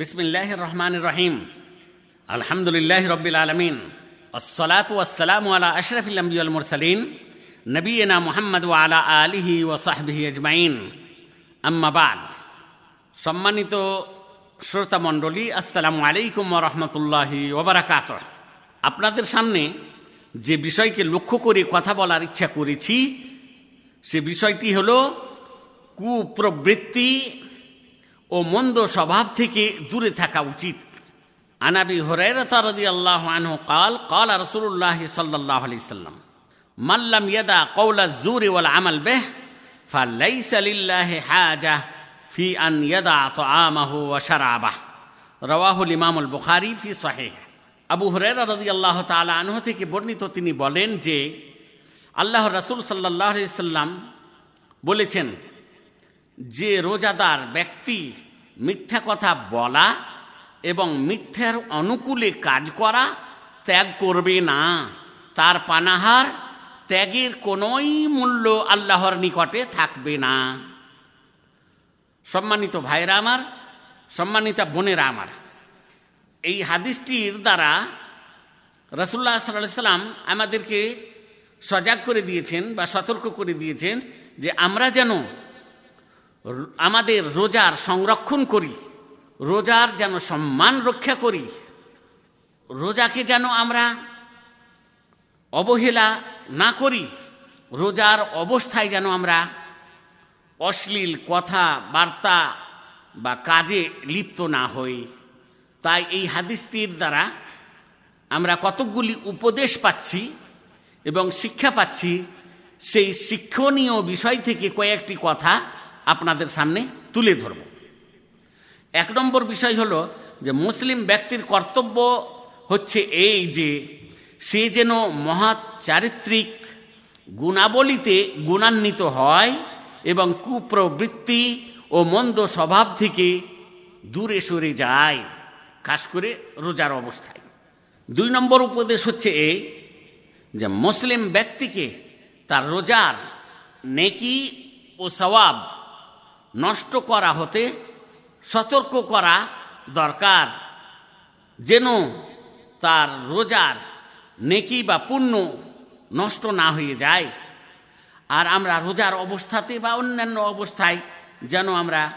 বিসমিল্লাহ রহমান রহিম আলহামদুলিল্লাহ রবিল আলমিন। আসসালাতু ওয়াসসালামু আলা আশরাফিল আম্বিয়াল মুরসালিন, নবীনা মুহাম্মদ আলা আলিহি ও সাহবিহি আজমাইন। আম্মাবাদ সম্মানিত শ্রোতা মণ্ডলী, আসসালামু আলাইকুম রাহমাতুল্লাহি ওয়া আপনাদের সামনে যে বিষয়কে লক্ষ্য করে কথা বলার ইচ্ছা করেছি, সে বিষয়টি হল কুপ্রবৃত্তি ও মন্দ স্বভাব থেকে দূরে থাকা উচিত আনাবি হরাইরাতা রাদিয়াল্লাহু আনহু قال قال رسول الله صلى الله عليه وسلم من لم يدع قول الزور والعمل به فليس لله حاجة في أن يدع طعامه وشرابه رواه الإمام البخاري في صحيح আবু হরেরা রদি আল্লাহ তালা আনহ থেকে বর্ণিত তিনি বলেন যে আল্লাহ রসুল সাল্লাহ সাল্লাম বলেছেন যে রোজাদার ব্যক্তি মিথ্যা কথা বলা এবং মিথ্যার অনুকূলে কাজ করা ত্যাগ করবে না। তার পানাহার ত্যাগের কোনোই মূল্য আল্লাহর নিকটে থাকবে না। সম্মানিত ভাইরা আমার, সম্মানিতা বোনেরা আমার, এই হাদিসটির দ্বারা রসুল্লাহ সাল্লাহ সাল্লাম আমাদেরকে সজাগ করে দিয়েছেন বা সতর্ক করে দিয়েছেন যে আমরা যেন আমাদের রোজার সংরক্ষণ করি, রোজার যেন সম্মান রক্ষা করি, রোজাকে যেন আমরা অবহেলা না করি, রোজার অবস্থায় যেন আমরা অশ্লীল কথা, বার্তা বা কাজে লিপ্ত না হই। তাই এই হাদিসটির দ্বারা আমরা কতকগুলি উপদেশ পাচ্ছি এবং শিক্ষা পাচ্ছি। সেই শিক্ষণীয় বিষয় থেকে কয়েকটি কথা আপনাদের সামনে তুলে ধরব। এক নম্বর বিষয় হলো যে মুসলিম ব্যক্তির কর্তব্য হচ্ছে এই যে সে যেন মহৎ চারিত্রিক গুণাবলীতে গুণান্বিত হয় এবং কুপ্রবৃত্তি ও মন্দ স্বভাব থেকে দূরে সরে যায়, খাস করে রোজার অবস্থায়। দুই নম্বর উপদেশ হচ্ছে এই যে মুসলিম ব্যক্তিকে তার রোজার নেকি ও সওয়াব নষ্ট করা হতে সতর্ক করা দরকার। যেন তার রোজার নেকি বা পুণ্য নষ্ট না হয়ে যায়। আর আমরা রোজার অবস্থাতে বা অন্যান্য অবস্থায় যেন আমরা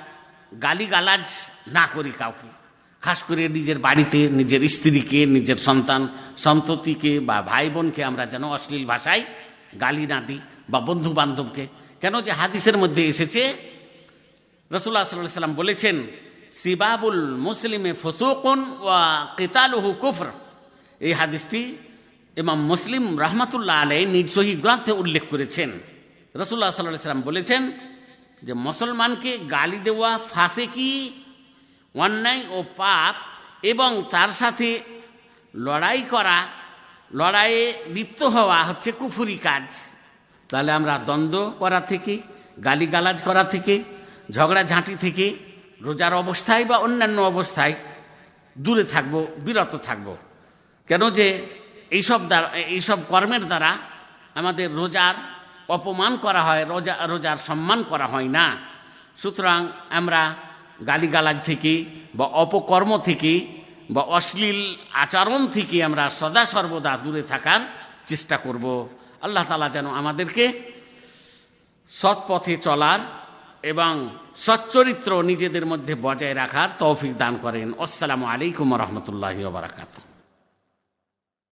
গালিগালাজ না করি কাউকে। খাস করে নিজের বাড়িতে, নিজের স্ত্রীকে, নিজের সন্তান, সন্ততিকে বা ভাই বোনকে আমরা যেন অশ্লীল ভাষায় গালি না দিই বা বন্ধু বান্ধবকে কেন যে হাদিসের মধ্যে এসেছে রসুল্লাহ সাল্লাহ সাল্লাম বলেছেন, সিবাবুল মুসলিমে ফসুকুন ওয়া কেতালুহু কুফর। এই হাদিসটি এবং মুসলিম রহমাতুল্লাহ আলাই নিজ সহি গ্রন্থে উল্লেখ করেছেন। রসুল্লাহ সাল্লাহ সাল্লাম বলেছেন যে, মুসলমানকে গালি দেওয়া ফাঁসে কি অন্যায় ও পাপ এবং তার সাথে লড়াই করা, লড়াইয়ে লিপ্ত হওয়া হচ্ছে কুফুরি কাজ। তাহলে আমরা দ্বন্দ্ব করা থেকে, গালিগালাজ করা থেকে ঝগড়াঝাঁটি থেকে রোজার অবস্থায় বা অন্যান্য অবস্থায় দূরে থাকব, বিরত থাকব। কেন যে এইসব দ্বারা, এইসব কর্মের দ্বারা আমাদের রোজার অপমান করা হয়, রোজা, রোজার সম্মান করা হয় না। সুতরাং আমরা গালিগালাজ থেকে বা অপকর্ম থেকে বা অশ্লীল আচরণ থেকে আমরা সদা সর্বদা দূরে থাকার চেষ্টা করব। আল্লাহ তালা যেন আমাদেরকে সৎ পথে চলার এবং সচ্চরিত্র নিজেদের মধ্যে বজায় রাখার তৌফিক দান করেন। আসসালামু আলাইকুম রহমতুল্লাহ বারাকাতু